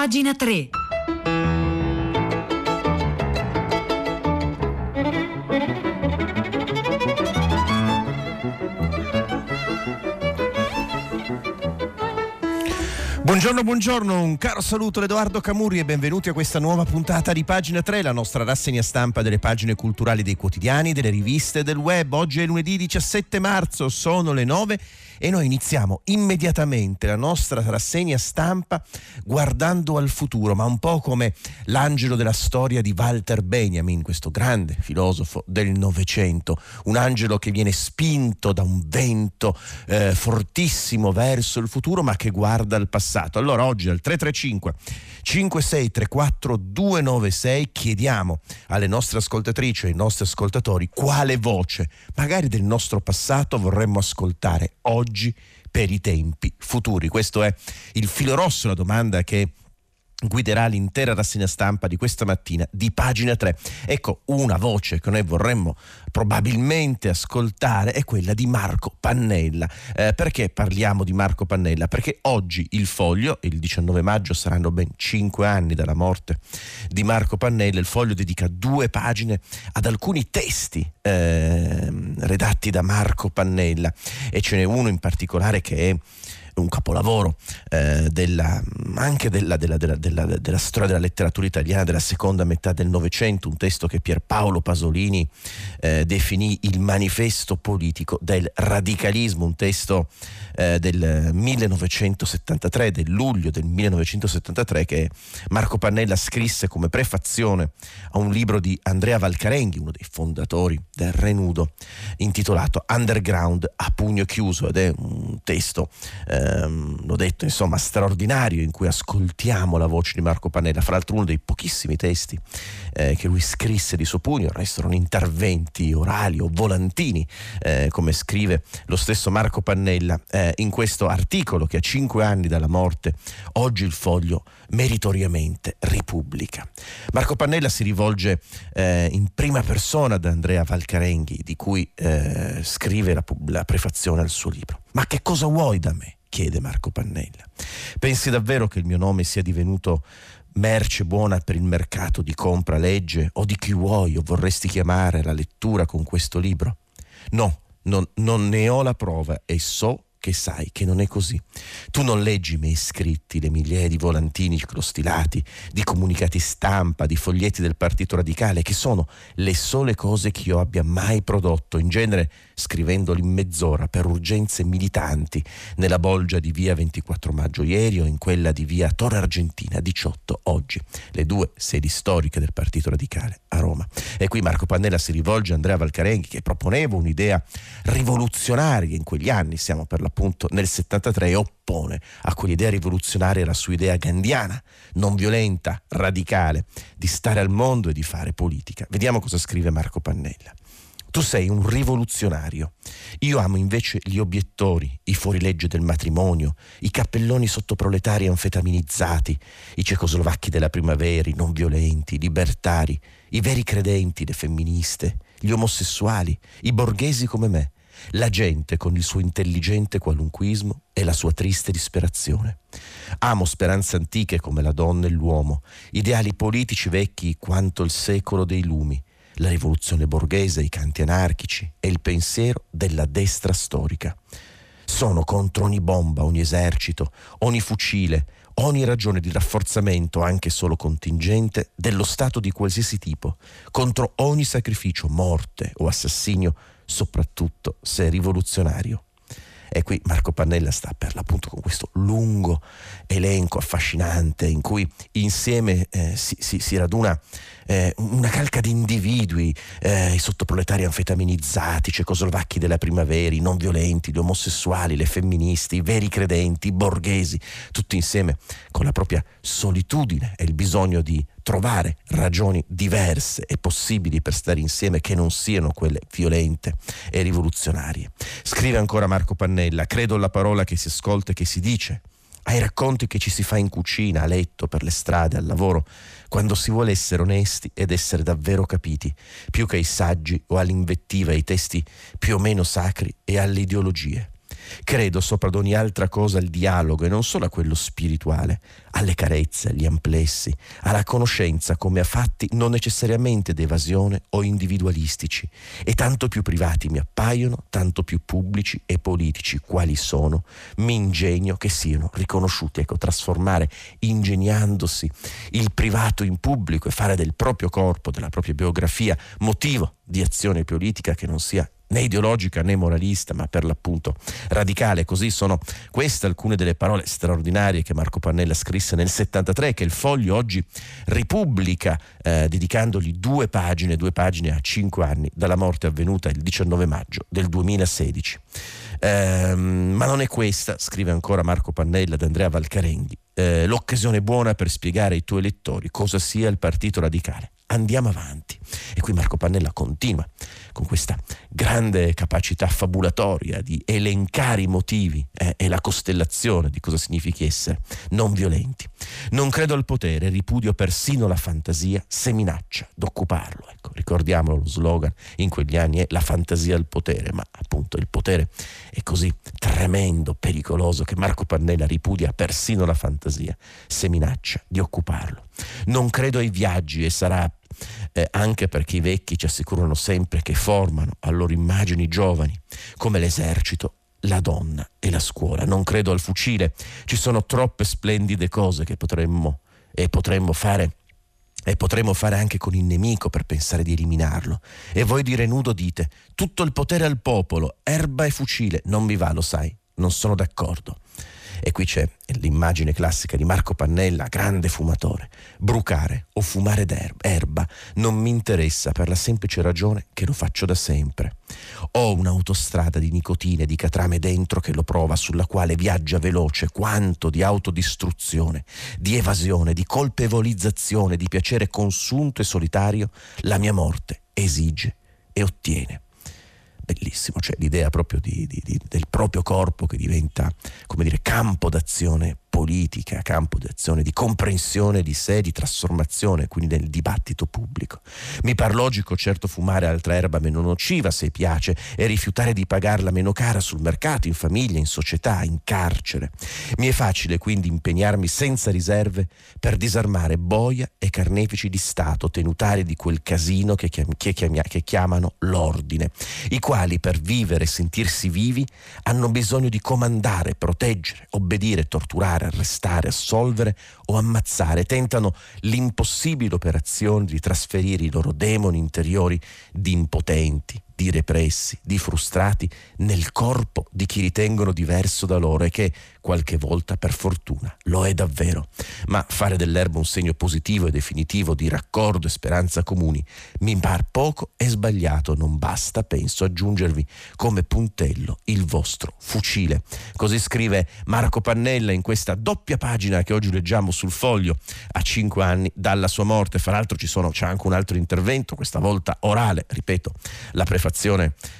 Pagina 3. Buongiorno, buongiorno, un caro saluto Edoardo Camurri e benvenuti a questa nuova puntata di Pagina 3, la nostra rassegna stampa delle pagine culturali dei quotidiani, delle riviste del web. Oggi è lunedì 17 marzo, sono le 9 e noi iniziamo immediatamente la nostra rassegna stampa guardando al futuro, ma un po' come l'angelo della storia di Walter Benjamin, questo grande filosofo del Novecento, un angelo che viene spinto da un vento eh, fortissimo verso il futuro, ma che guarda al passato. Allora oggi al 335 5634 296 chiediamo alle nostre ascoltatrici e ai nostri ascoltatori quale voce, magari del nostro passato, vorremmo ascoltare oggi oggi per i tempi futuri? Questo è il filo rosso, la domanda che guiderà l'intera rassegna stampa di questa mattina di pagina 3. Ecco, una voce che noi vorremmo probabilmente ascoltare è quella di Marco Pannella. Eh, perché parliamo di Marco Pannella? Perché oggi il foglio, il 19 maggio saranno ben 5 anni dalla morte di Marco Pannella, il foglio dedica due pagine ad alcuni testi eh, redatti da Marco Pannella e ce n'è uno in particolare che è un capolavoro eh, della, anche della, della, della, storia della letteratura italiana della seconda metà del Novecento, un testo che Pierpaolo Pasolini eh, definì il manifesto politico del radicalismo, un testo eh, del 1973, del luglio del 1973 che Marco Pannella scrisse come prefazione a un libro di Andrea Valcarenghi, uno dei fondatori del Renudo, intitolato Underground a pugno chiuso ed è un testo eh, ehm, l'ho detto, insomma, straordinario in cui ascoltiamo la voce di Marco Pannella, fra l'altro uno dei pochissimi testi eh, che lui scrisse di suo pugno, il resto erano interventi orali o volantini, eh, come scrive lo stesso Marco Pannella eh, in questo articolo che a cinque anni dalla morte oggi il foglio meritoriamente ripubblica. Marco Pannella si rivolge eh, in prima persona ad Andrea Valcarenghi, di cui eh, scrive la, la prefazione al suo libro. Ma che cosa vuoi da me? Chiede Marco Pannella. Pensi davvero che il mio nome sia divenuto merce buona per il mercato di compra legge o di chi vuoi o vorresti chiamare la lettura con questo libro? No, non, non ne ho la prova e so che sai che non è così. Tu non leggi i miei scritti, le migliaia di volantini crostilati, di comunicati stampa, di foglietti del Partito Radicale, che sono le sole cose che io abbia mai prodotto, in genere scrivendoli in mezz'ora per urgenze militanti, nella bolgia di via 24 maggio ieri o in quella di via Torre Argentina 18 oggi, le due sedi storiche del Partito Radicale a Roma. E qui Marco Pannella si rivolge a Andrea Valcarenghi che proponeva un'idea rivoluzionaria in quegli anni, siamo per la appunto nel 73 oppone a quell'idea rivoluzionaria la sua idea gandiana, non violenta, radicale, di stare al mondo e di fare politica. Vediamo cosa scrive Marco Pannella. Tu sei un rivoluzionario. Io amo invece gli obiettori, i fuorilegge del matrimonio, i cappelloni sottoproletari anfetaminizzati, i cecoslovacchi della primavera, i non violenti, i libertari, i veri credenti, le femministe, gli omosessuali, i borghesi come me, la gente con il suo intelligente qualunquismo e la sua triste disperazione. Amo speranze antiche come la donna e l'uomo, ideali politici vecchi quanto il secolo dei lumi, la rivoluzione borghese, i canti anarchici e il pensiero della destra storica. Sono contro ogni bomba, ogni esercito, ogni fucile, ogni ragione di rafforzamento, anche solo contingente, dello Stato di qualsiasi tipo, contro ogni sacrificio, morte o assassinio soprattutto se rivoluzionario. E qui Marco Pannella sta per l'appunto con questo lungo elenco affascinante in cui insieme eh, si, si, si, raduna eh, una calca di individui, eh, i sottoproletari anfetaminizzati, i cecoslovacchi della primavera, i non violenti, gli omosessuali, le femministi, i veri credenti, i borghesi, tutti insieme con la propria solitudine e il bisogno di trovare ragioni diverse e possibili per stare insieme che non siano quelle violente e rivoluzionarie. Scrive ancora Marco Pannella, credo alla parola che si ascolta e che si dice, ai racconti che ci si fa in cucina, a letto, per le strade, al lavoro, quando si vuole essere onesti ed essere davvero capiti, più che ai saggi o all'invettiva, ai testi più o meno sacri e alle ideologie. Credo sopra ad ogni altra cosa al dialogo e non solo a quello spirituale, alle carezze, agli amplessi, alla conoscenza come a fatti non necessariamente d'evasione o individualistici e tanto più privati mi appaiono, tanto più pubblici e politici quali sono, mi ingegno che siano riconosciuti. Ecco, trasformare ingegnandosi il privato in pubblico e fare del proprio corpo, della propria biografia, motivo di azione politica che non sia né ideologica né moralista, ma per l'appunto radicale. Così sono queste alcune delle parole straordinarie che Marco Pannella scrisse nel 73, che il Foglio oggi ripubblica, eh, dedicandogli due pagine, due pagine a cinque anni dalla morte avvenuta il 19 maggio del 2016. Eh, ma non è questa, scrive ancora Marco Pannella ad Andrea Valcarenghi, eh, l'occasione buona per spiegare ai tuoi lettori cosa sia il Partito Radicale andiamo avanti. E qui Marco Pannella continua con questa grande capacità fabulatoria di elencare i motivi eh, e la costellazione di cosa significhi essere non violenti. Non credo al potere, ripudio persino la fantasia se minaccia d'occuparlo. Ecco, ricordiamolo, lo slogan in quegli anni è la fantasia al potere, ma appunto il potere è così tremendo, pericoloso che Marco Pannella ripudia persino la fantasia se minaccia di occuparlo. Non credo ai viaggi e sarà eh, anche perché i vecchi ci assicurano sempre che formano a loro immagini giovani, come l'esercito, la donna e la scuola. Non credo al fucile, ci sono troppe splendide cose che potremmo e potremmo fare e potremmo fare anche con il nemico per pensare di eliminarlo. E voi dire nudo dite, tutto il potere al popolo, erba e fucile, non mi va, lo sai, non sono d'accordo. E qui c'è l'immagine classica di Marco Pannella, grande fumatore. Brucare o fumare d'erba non mi interessa per la semplice ragione che lo faccio da sempre. Ho un'autostrada di nicotina e di catrame dentro che lo prova, sulla quale viaggia veloce quanto di autodistruzione, di evasione, di colpevolizzazione, di piacere consunto e solitario la mia morte esige e ottiene bellissimo, cioè l'idea proprio di, di, di, del proprio corpo che diventa, come dire, campo d'azione politica, campo di azione, di comprensione di sé, di trasformazione, quindi nel dibattito pubblico. Mi par logico certo fumare altra erba meno nociva se piace e rifiutare di pagarla meno cara sul mercato, in famiglia, in società, in carcere. Mi è facile quindi impegnarmi senza riserve per disarmare boia e carnefici di Stato, tenutari di quel casino che, chiam- che, chiam- che chiamano l'ordine, i quali per vivere e sentirsi vivi hanno bisogno di comandare, proteggere, obbedire, torturare arrestare, arrestare, assolvere o ammazzare, tentano l'impossibile operazione di trasferire i loro demoni interiori di impotenti, di repressi, di frustrati nel corpo di chi ritengono diverso da loro e che qualche volta per fortuna lo è davvero. Ma fare dell'erba un segno positivo e definitivo di raccordo e speranza comuni mi par poco e sbagliato, non basta, penso, aggiungervi come puntello il vostro fucile. Così scrive Marco Pannella in questa doppia pagina che oggi leggiamo sul foglio a cinque anni dalla sua morte. Fra l'altro ci sono, c'è anche un altro intervento, questa volta orale, ripeto, la prefazione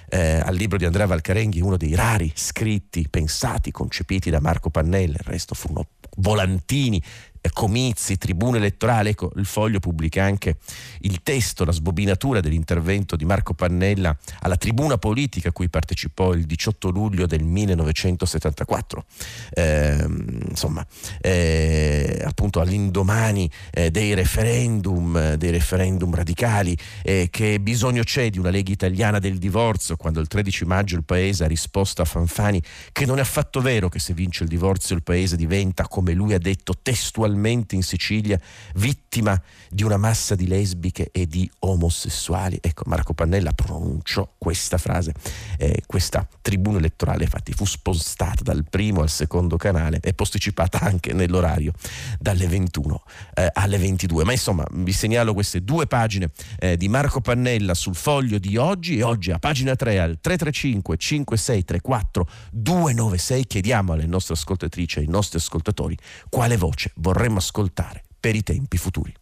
eh, al libro di Andrea Valcarenghi, uno dei rari scritti, pensati, concepiti da Marco Pannella, il resto furono volantini comizi, tribune elettorale. Ecco, il foglio pubblica anche il testo, la sbobinatura dell'intervento di Marco Pannella alla tribuna politica a cui partecipò il 18 luglio del 1974. Eh, insomma, eh, appunto all'indomani eh, dei referendum, dei referendum radicali, eh, che bisogno c'è di una Lega italiana del divorzio, quando il 13 maggio il paese ha risposto a Fanfani che non è affatto vero che se vince il divorzio il paese diventa, come lui ha detto testualmente, attualmente in Sicilia vittima di una massa di lesbiche e di omosessuali. Ecco, Marco Pannella pronunciò questa frase, eh, questa tribuna elettorale infatti fu spostata dal primo al secondo canale e posticipata anche nell'orario dalle 21 eh, alle 22. Ma insomma vi segnalo queste due pagine eh, di Marco Pannella sul foglio di oggi e oggi a pagina 3 al 335 5634 296 chiediamo alle nostre ascoltatrici e ai nostri ascoltatori quale voce vorrei vorremmo ascoltare per i tempi futuri.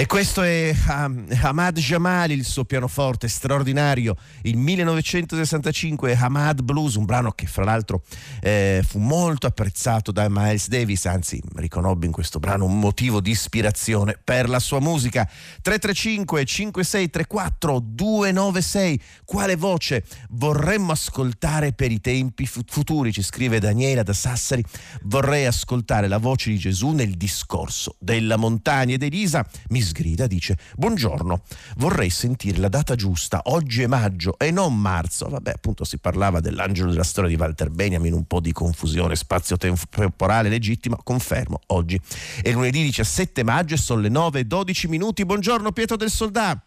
E questo è Hamad Jamal, il suo pianoforte straordinario, il 1965 Hamad Blues, un brano che fra l'altro eh, fu molto apprezzato da Miles Davis, anzi riconobbe in questo brano un motivo di ispirazione per la sua musica. 335 5634 296, quale voce vorremmo ascoltare per i tempi futuri? Ci scrive Daniela da Sassari, vorrei ascoltare la voce di Gesù nel discorso della montagna ed Elisa mi sgrida, dice buongiorno, vorrei sentire la data giusta, oggi è maggio e non marzo. Vabbè, appunto si parlava dell'angelo della storia di Walter Benjamin, un po' di confusione spazio-temporale legittima, confermo, oggi è lunedì 17 maggio e sono le 9 e 12 minuti. Buongiorno Pietro del Soldà.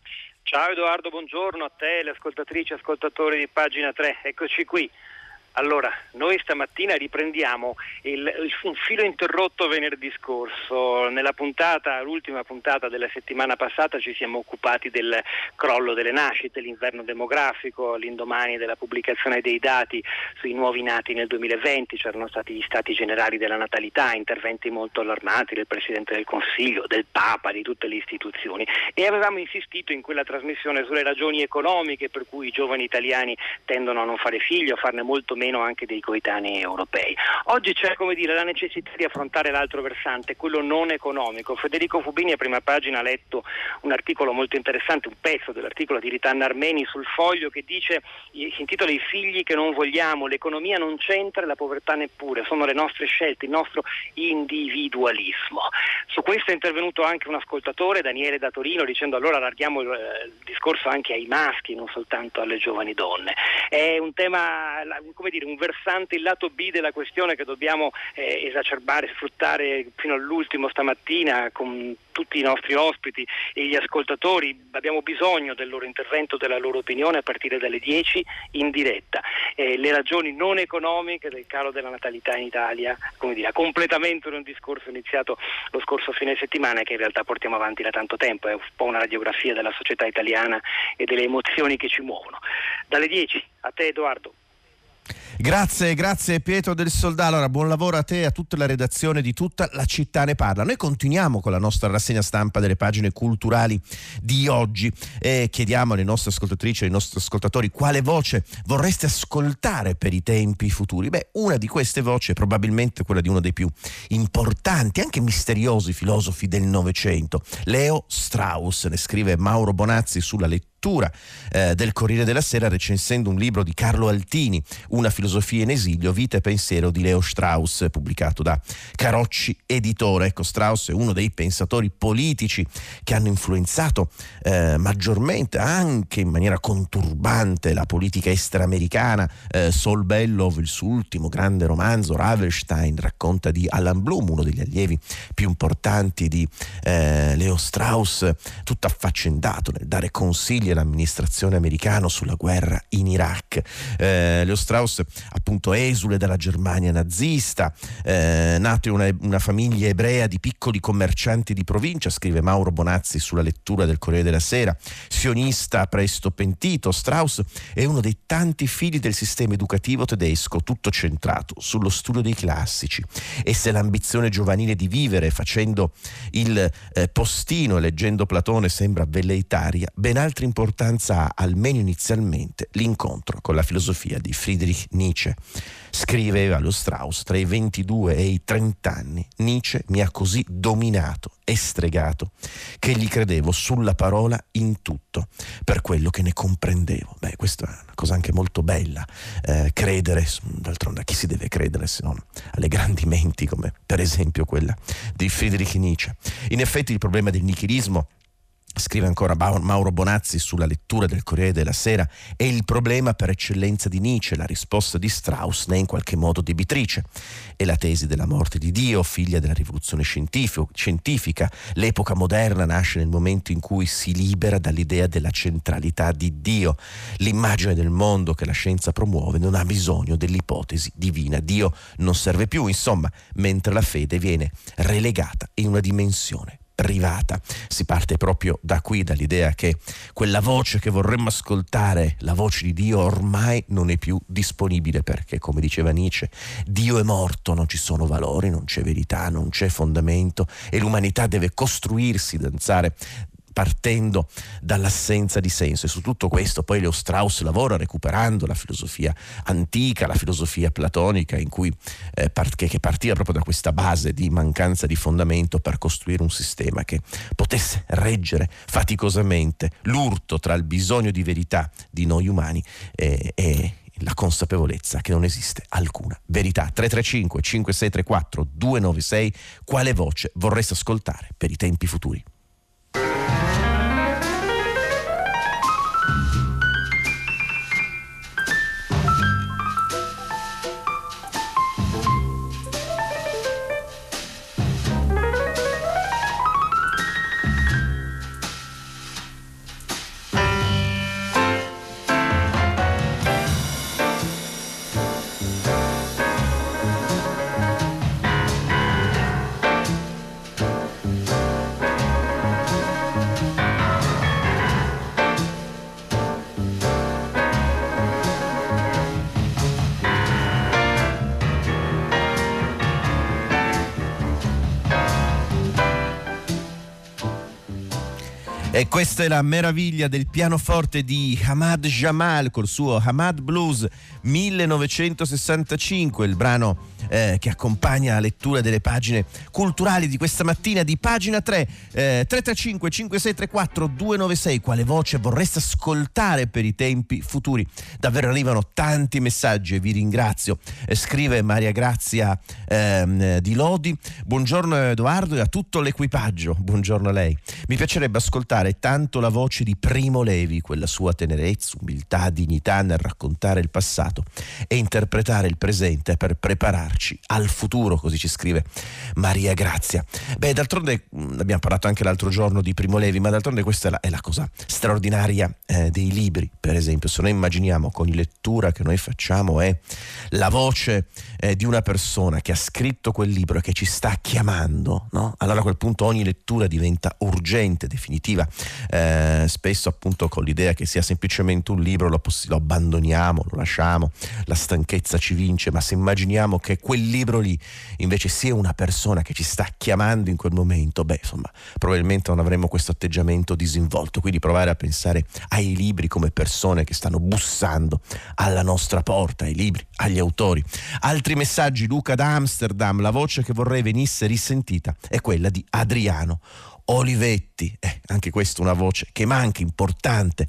Ciao Edoardo, buongiorno a te, le ascoltatrici ascoltatori di pagina 3, eccoci qui. Allora, noi stamattina riprendiamo il, il, un filo interrotto venerdì scorso. Nella puntata, l'ultima puntata della settimana passata ci siamo occupati del crollo delle nascite, l'inverno demografico, l'indomani della pubblicazione dei dati sui nuovi nati nel 2020, c'erano stati gli stati generali della natalità, interventi molto allarmanti del Presidente del Consiglio, del Papa, di tutte le istituzioni e avevamo insistito in quella trasmissione sulle ragioni economiche per cui i giovani italiani tendono a non fare figli, a farne molto meno meno anche dei coetanei europei. Oggi c'è come dire, la necessità di affrontare l'altro versante, quello non economico. Federico Fubini a prima pagina ha letto un articolo molto interessante, un pezzo dell'articolo di Ritanna Armeni sul foglio che dice, si intitola I figli che non vogliamo, l'economia non c'entra e la povertà neppure, sono le nostre scelte, il nostro individualismo. Su questo è intervenuto anche un ascoltatore, Daniele da Torino, dicendo allora allarghiamo il, il discorso anche ai maschi, non soltanto alle giovani donne. È un tema, come dire, un versante, il lato B della questione che dobbiamo eh, esacerbare, sfruttare fino all'ultimo stamattina con tutti i nostri ospiti e gli ascoltatori. Abbiamo bisogno del loro intervento, della loro opinione a partire dalle 10 in diretta. Eh, le ragioni non economiche del calo della natalità in Italia, come dire, a completamento di un discorso iniziato lo scorso fine settimana che in realtà portiamo avanti da tanto tempo, è un po' una radiografia della società italiana e delle emozioni che ci muovono. Dalle 10 a te Edoardo. Grazie, grazie Pietro del Soldà. Allora, buon lavoro a te e a tutta la redazione di tutta la città ne parla. Noi continuiamo con la nostra rassegna stampa delle pagine culturali di oggi e chiediamo alle nostre ascoltatrici e ai nostri ascoltatori quale voce vorreste ascoltare per i tempi futuri. Beh, una di queste voci è probabilmente quella di uno dei più importanti, anche misteriosi filosofi del Novecento, Leo Strauss. Ne scrive Mauro Bonazzi sulla lettura lettura eh, del Corriere della Sera recensendo un libro di Carlo Altini, Una filosofia in esilio, vita e pensiero di Leo Strauss, pubblicato da Carocci Editore. Ecco, Strauss è uno dei pensatori politici che hanno influenzato eh, maggiormente, anche in maniera conturbante, la politica estera americana. Eh, Saul Bellow, il suo ultimo grande romanzo, Ravelstein, racconta di Alan Bloom, uno degli allievi più importanti di eh, Leo Strauss, tutto affaccendato nel dare consigli l'amministrazione americana sulla guerra in Iraq. Eh, Leo Strauss, appunto, esule dalla Germania nazista, eh, nato in una, una, famiglia ebrea di piccoli commercianti di provincia, scrive Mauro Bonazzi sulla lettura del Corriere della Sera, sionista presto pentito. Strauss è uno dei tanti figli del sistema educativo tedesco, tutto centrato sullo studio dei classici. E se l'ambizione giovanile di vivere facendo il eh, postino e leggendo Platone sembra velleitaria, ben altre importanti importanza ha, almeno inizialmente, l'incontro con la filosofia di Friedrich Nietzsche. Scriveva lo Strauss, tra i 22 e i 30 anni, Nietzsche mi ha così dominato e stregato che gli credevo sulla parola in tutto, per quello che ne comprendevo. Beh, questa è una cosa anche molto bella, eh, credere, d'altronde a chi si deve credere se non alle grandi menti come per esempio quella di Friedrich Nietzsche. In effetti il problema del nichilismo Scrive ancora Mauro Bonazzi sulla lettura del Corriere della Sera, è il problema per eccellenza di Nietzsche, la risposta di Strauss ne è in qualche modo debitrice. È la tesi della morte di Dio, figlia della rivoluzione scientifica. L'epoca moderna nasce nel momento in cui si libera dall'idea della centralità di Dio. L'immagine del mondo che la scienza promuove non ha bisogno dell'ipotesi divina. Dio non serve più, insomma, mentre la fede viene relegata in una dimensione rivata. Si parte proprio da qui, dall'idea che quella voce che vorremmo ascoltare, la voce di Dio, ormai non è più disponibile perché, come diceva Nietzsche, Dio è morto, non ci sono valori, non c'è verità, non c'è fondamento e l'umanità deve costruirsi, danzare partendo dall'assenza di senso e su tutto questo poi Leo Strauss lavora recuperando la filosofia antica, la filosofia platonica cui, eh, part- che, partiva proprio da questa base di mancanza di fondamento per costruire un sistema che potesse reggere faticosamente l'urto tra il bisogno di verità di noi umani e, e la consapevolezza che non esiste alcuna verità. 335 5634 296 quale voce vorreste ascoltare per i tempi futuri? E questa è la meraviglia del pianoforte di Hamad Jamal col suo Hamad Blues 1965, il brano eh, che accompagna la lettura delle pagine culturali di questa mattina di pagina 3 eh, 335 5634 296 quale voce vorreste ascoltare per i tempi futuri? Davvero arrivano tanti messaggi e vi ringrazio. Eh, scrive Maria Grazia ehm, di Lodi. Buongiorno Edoardo e a tutto l'equipaggio. Buongiorno a lei. Mi piacerebbe ascoltare tanto la voce di Primo Levi quella sua tenerezza umiltà dignità nel raccontare il passato e interpretare il presente per preparare prepararci al futuro, così ci scrive Maria Grazia. Beh, d'altronde abbiamo parlato anche l'altro giorno di Primo Levi, ma d'altronde questa è la, è la cosa straordinaria eh, dei libri, per esempio. Se noi immaginiamo che ogni lettura che noi facciamo è la voce eh, di una persona che ha scritto quel libro e che ci sta chiamando, no? allora a quel punto ogni lettura diventa urgente, definitiva. Eh, spesso appunto con l'idea che sia semplicemente un libro lo, poss- lo abbandoniamo, lo lasciamo, la stanchezza ci vince, ma se immaginiamo che quel libro lì invece sia una persona che ci sta chiamando in quel momento, beh, insomma, probabilmente non avremo questo atteggiamento disinvolto. Quindi provare a pensare ai libri come persone che stanno bussando alla nostra porta, ai libri, agli autori. Altri messaggi, Luca da Amsterdam, la voce che vorrei venisse risentita è quella di Adriano Olivetti, eh, anche questa una voce che manca, importante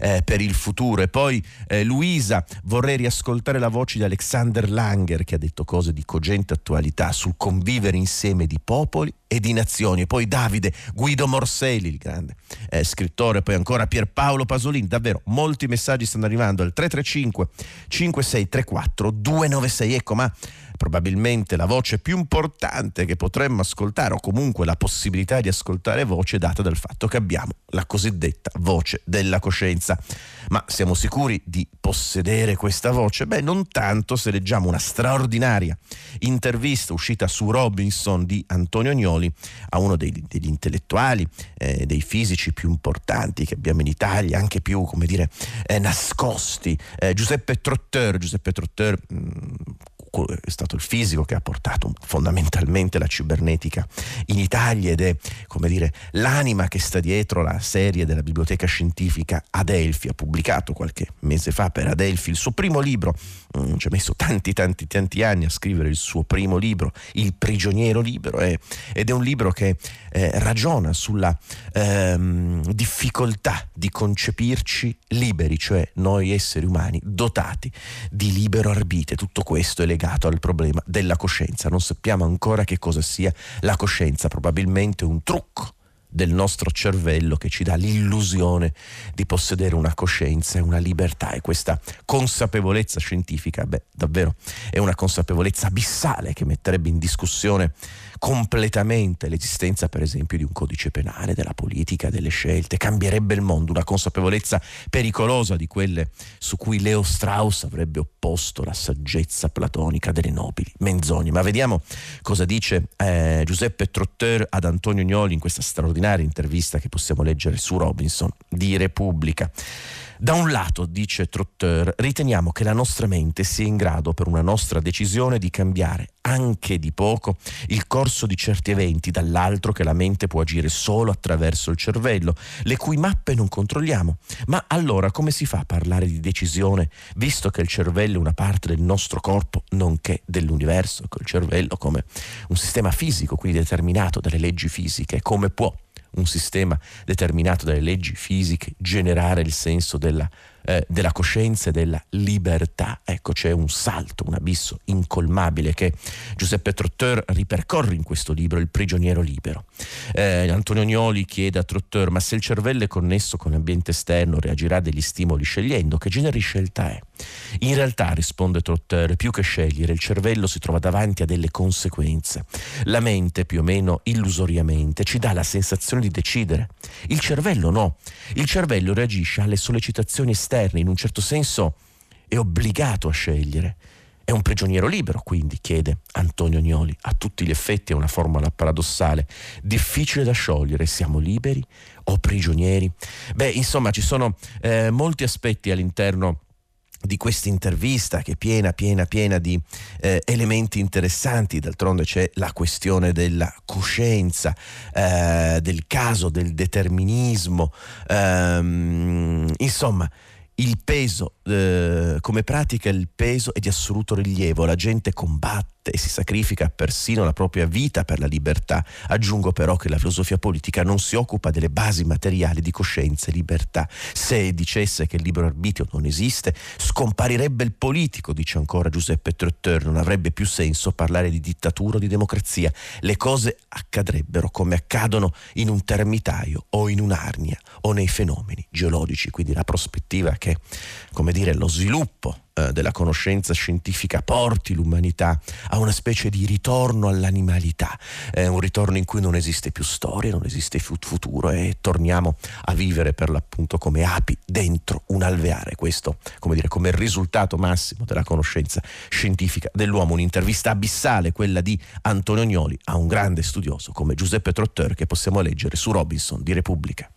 eh, per il futuro. E poi eh, Luisa, vorrei riascoltare la voce di Alexander Langer che ha detto cose di cogente attualità sul convivere insieme di popoli e di nazioni. E poi Davide, Guido Morselli, il grande eh, scrittore, poi ancora Pierpaolo Pasolini. Davvero, molti messaggi stanno arrivando al 335 5634 296. Ecco, ma probabilmente la voce più importante che potremmo ascoltare o comunque la possibilità di ascoltare voce data dal fatto che abbiamo la cosiddetta voce della coscienza. Ma siamo sicuri di possedere questa voce? Beh, non tanto se leggiamo una straordinaria intervista uscita su Robinson di Antonio Agnoli a uno dei, degli intellettuali, eh, dei fisici più importanti che abbiamo in Italia, anche più, come dire, eh, nascosti. Eh, Giuseppe Trotteur, Giuseppe Trotteur mh, mm, è stato il fisico che ha portato fondamentalmente la cibernetica in Italia ed è come dire l'anima che sta dietro la serie della biblioteca scientifica Adelphi. Ha pubblicato qualche mese fa per Adelphi il suo primo libro. Mm, ci ha messo tanti tanti tanti anni a scrivere il suo primo libro Il prigioniero libero eh, ed è un libro che eh, ragiona sulla ehm, difficoltà di concepirci liberi cioè noi esseri umani dotati di libero arbitrio. Tutto questo è legato legato al problema della coscienza. Non sappiamo ancora che cosa sia la coscienza, probabilmente un trucco del nostro cervello che ci dà l'illusione di possedere una coscienza e una libertà. E questa consapevolezza scientifica, beh, davvero è una consapevolezza abissale che metterebbe in discussione completamente l'esistenza per esempio di un codice penale, della politica, delle scelte, cambierebbe il mondo, una consapevolezza pericolosa di quelle su cui Leo Strauss avrebbe opposto la saggezza platonica delle nobili menzogne. Ma vediamo cosa dice eh, Giuseppe Trotteur ad Antonio Gnoli in questa straordinaria intervista che possiamo leggere su Robinson di Repubblica. Da un lato, dice Trotteur, riteniamo che la nostra mente sia in grado, per una nostra decisione, di cambiare anche di poco il corso di certi eventi, dall'altro che la mente può agire solo attraverso il cervello, le cui mappe non controlliamo. Ma allora come si fa a parlare di decisione, visto che il cervello è una parte del nostro corpo, nonché dell'universo, col cervello come un sistema fisico, quindi determinato dalle leggi fisiche, come può un sistema determinato dalle leggi fisiche, generare il senso della eh, della coscienza e della libertà. Ecco, c'è un salto, un abisso incolmabile che Giuseppe Trotteur ripercorre in questo libro, Il prigioniero libero. Eh, Antonio Gnoli chiede a Trotteur, ma se il cervello è connesso con l'ambiente esterno, reagirà degli stimoli scegliendo? Che genere di scelta è? In realtà, risponde Trotteur, più che scegliere, il cervello si trova davanti a delle conseguenze. La mente, più o meno illusoriamente, ci dà la sensazione di decidere. Il cervello no. Il cervello reagisce alle sollecitazioni esterne esterne, in un certo senso è obbligato a scegliere. È un prigioniero libero, quindi, chiede Antonio Gnoli. A tutti gli effetti è una formula paradossale. Difficile da sciogliere, siamo liberi o prigionieri? Beh, insomma, ci sono eh, molti aspetti all'interno di questa intervista che è piena, piena, piena di eh, elementi interessanti. D'altronde c'è la questione della coscienza, eh, del caso, del determinismo. Ehm, insomma, il peso, eh, come pratica il peso è di assoluto rilievo, la gente combatte e si sacrifica persino la propria vita per la libertà. Aggiungo però che la filosofia politica non si occupa delle basi materiali di coscienza e libertà. Se dicesse che il libero arbitrio non esiste, scomparirebbe il politico, dice ancora Giuseppe Trotteur, non avrebbe più senso parlare di dittatura o di democrazia. Le cose accadrebbero come accadono in un termitaio o in un'arnia o nei fenomeni geologici, quindi la prospettiva che, come dire, lo sviluppo eh, della conoscenza scientifica porti l'umanità a una specie di ritorno all'animalità, eh, un ritorno in cui non esiste più storia, non esiste più futuro e torniamo a vivere per l'appunto come api dentro un alveare. Questo, come dire, come risultato massimo della conoscenza scientifica dell'uomo. Un'intervista abissale, quella di Antonio Gnoli a un grande studioso come Giuseppe Trotteur che possiamo leggere su Robinson di Repubblica.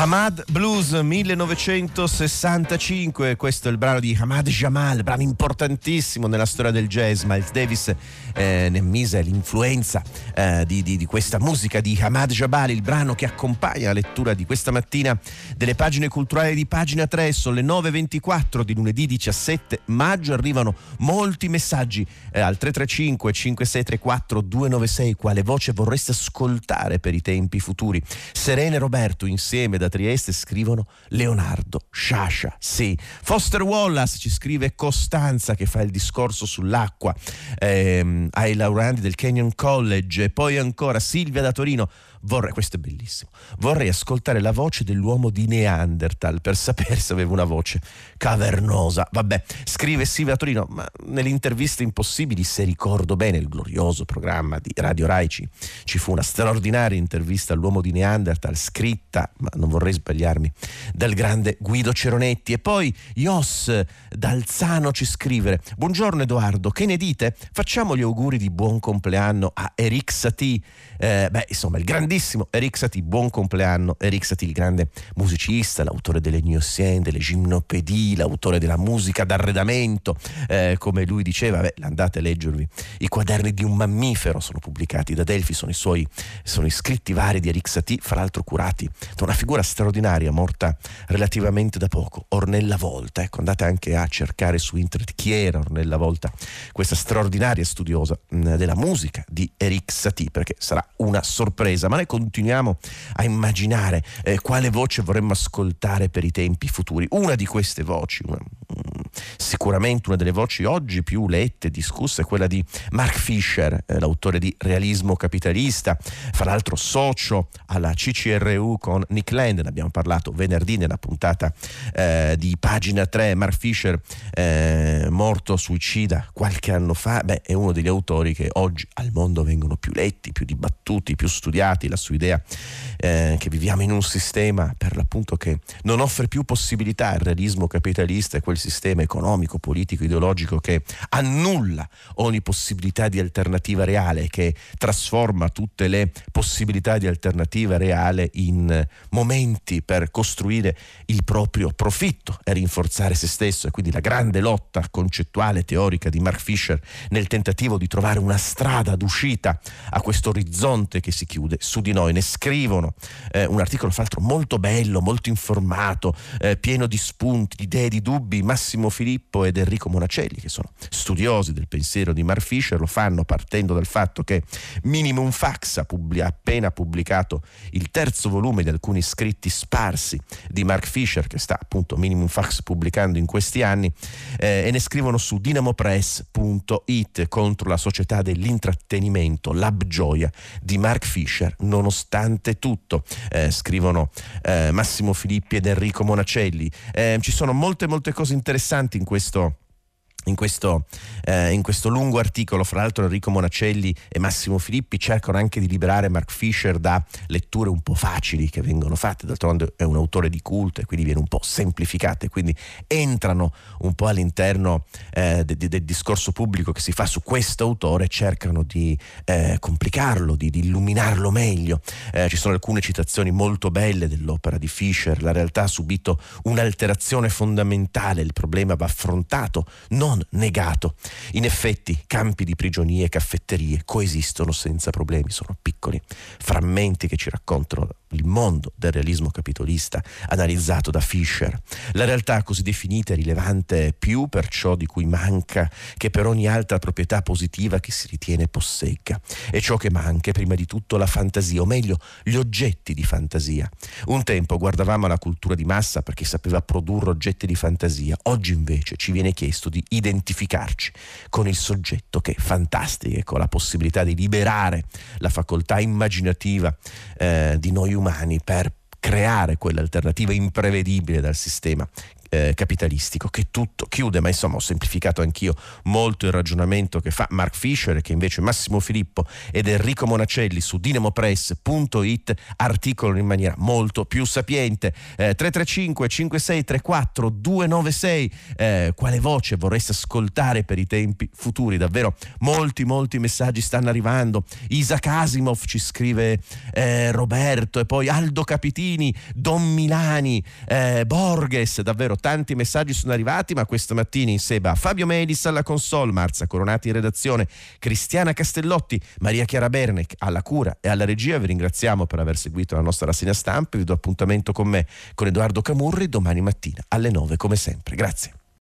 Hamad Blues 1965, questo è il brano di Hamad Jamal, brano importantissimo nella storia del jazz. Miles Davis eh, ne mise l'influenza eh, di, di, di, questa musica di Hamad Jamal, il brano che accompagna la lettura di questa mattina delle pagine culturali di pagina 3. Sono le 9.24 di lunedì 17 maggio. Arrivano molti messaggi eh, al 335 5634 296. Quale voce vorreste ascoltare per i tempi futuri? Serene Roberto insieme da Trieste scrivono Leonardo Sciascia. Sì, Foster Wallace ci scrive Costanza che fa il discorso sull'acqua ehm, ai laureandi del Canyon College e poi ancora Silvia da Torino vorrei, questo è bellissimo, vorrei ascoltare la voce dell'uomo di Neanderthal per sapere se aveva una voce cavernosa. Vabbè, scrive Silvia Torino, ma nelle interviste impossibili, se ricordo bene, il glorioso programma di Radio Raici, ci fu una straordinaria intervista all'uomo di Neanderthal, scritta, ma non vorrei sbagliarmi, dal grande Guido Ceronetti. E poi Ios Dalzano ci scrive, buongiorno Edoardo, che ne dite? Facciamo gli auguri di buon compleanno a Eric Satie. Eh, beh, insomma, il grandissimo Eric Satie, buon compleanno Eric Satie, il grande musicista, l'autore delle Gnossien, delle Gymnopédie, l'autore della musica d'arredamento, eh, come lui diceva, beh, andate a leggervi i quaderni di un mammifero, sono pubblicati da Delphi, sono i suoi sono i scritti vari di Eric Satie, fra l'altro curati da una figura straordinaria, morta relativamente da poco, Ornella Volta, ecco, andate anche a cercare su internet chi era Ornella Volta, questa straordinaria studiosa mh, della musica di Eric Satie, perché sarà una sorpresa, ma noi continuiamo a immaginare eh, quale voce vorremmo ascoltare per i tempi futuri. Una di queste voci, una, sicuramente una delle voci oggi più lette e discusse, è quella di Mark Fisher, eh, l'autore di Realismo Capitalista, fra l'altro socio alla CCRU con Nick Land, ne abbiamo parlato venerdì nella puntata eh, di pagina 3, Mark Fisher eh, morto suicida qualche anno fa, beh, è uno degli autori che oggi al mondo vengono più letti, più dibattuti, più studiati, la sua idea eh, che viviamo in un sistema per l'appunto che non offre più possibilità, il realismo capitalista è quel sistema economico, politico, ideologico che annulla ogni possibilità di alternativa reale, che trasforma tutte le possibilità di alternativa reale in momenti per costruire il proprio profitto e rinforzare se stesso e quindi la grande lotta concettuale teorica di Mark Fisher nel tentativo di trovare una strada d'uscita a questo orizzonte che si chiude su di noi. Ne scrivono eh, un articolo fra l'altro molto bello, molto informato, eh, pieno di spunti, di idee, di dubbi. Massimo Filippo ed Enrico Monacelli, che sono studiosi del pensiero di Mark Fisher, lo fanno partendo dal fatto che Minimum Fax ha appena pubblicato il terzo volume di alcuni scritti sparsi di Mark Fisher, che sta appunto Minimum Fax pubblicando in questi anni, eh, e ne scrivono su dinamopress.it contro la società dell'intrattenimento, Lab Gioia di Mark Fisher, nonostante tutto, eh, scrivono eh, Massimo Filippi ed Enrico Monacelli. Eh, ci sono molte molte cose interessanti in questo in questo, eh, in questo, lungo articolo, fra l'altro Enrico Monacelli e Massimo Filippi cercano anche di liberare Mark Fisher da letture un po' facili che vengono fatte, d'altronde è un autore di culto e quindi viene un po' semplificato e quindi entrano un po' all'interno eh, de- de- del discorso pubblico che si fa su questo autore e cercano di eh, complicarlo, di, di, illuminarlo meglio. Eh, ci sono alcune citazioni molto belle dell'opera di Fisher, la realtà ha subito un'alterazione fondamentale, il problema va affrontato, non non negato. In effetti, campi di prigionie e caffetterie coesistono senza problemi, sono piccoli frammenti che ci raccontano il mondo del realismo capitalista analizzato da Fischer. La realtà così definita è rilevante più per ciò di cui manca che per ogni altra proprietà positiva che si ritiene possegga. E ciò che manca è prima di tutto la fantasia, o meglio gli oggetti di fantasia. Un tempo guardavamo alla cultura di massa perché sapeva produrre oggetti di fantasia, oggi invece ci viene chiesto di identificarci con il soggetto che è fantastico e con la possibilità di liberare la facoltà immaginativa eh, di noi umani per creare quell'alternativa imprevedibile dal sistema eh, capitalistico che tutto chiude, ma insomma ho semplificato anch'io molto il ragionamento che fa Mark Fisher e che invece Massimo Filippo ed Enrico Monacelli su dinamopress.it articolano in maniera molto più sapiente. Eh, 335 5634 296 eh, quale voce vorreste ascoltare per i tempi futuri? Davvero molti molti messaggi stanno arrivando. Isaac Asimov ci scrive eh, Roberto e poi Aldo Capitini, Don Milani, eh, Borges, davvero tanti messaggi sono arrivati, ma questa mattina in seba Fabio Medis alla console, Marza Coronati in redazione, Cristiana Castellotti, Maria Chiara Bernec alla cura e alla regia. Vi ringraziamo per aver seguito la nostra rassegna stampa. Vi do appuntamento con me, con Edoardo Camurri, domani mattina alle 9 come sempre. Grazie.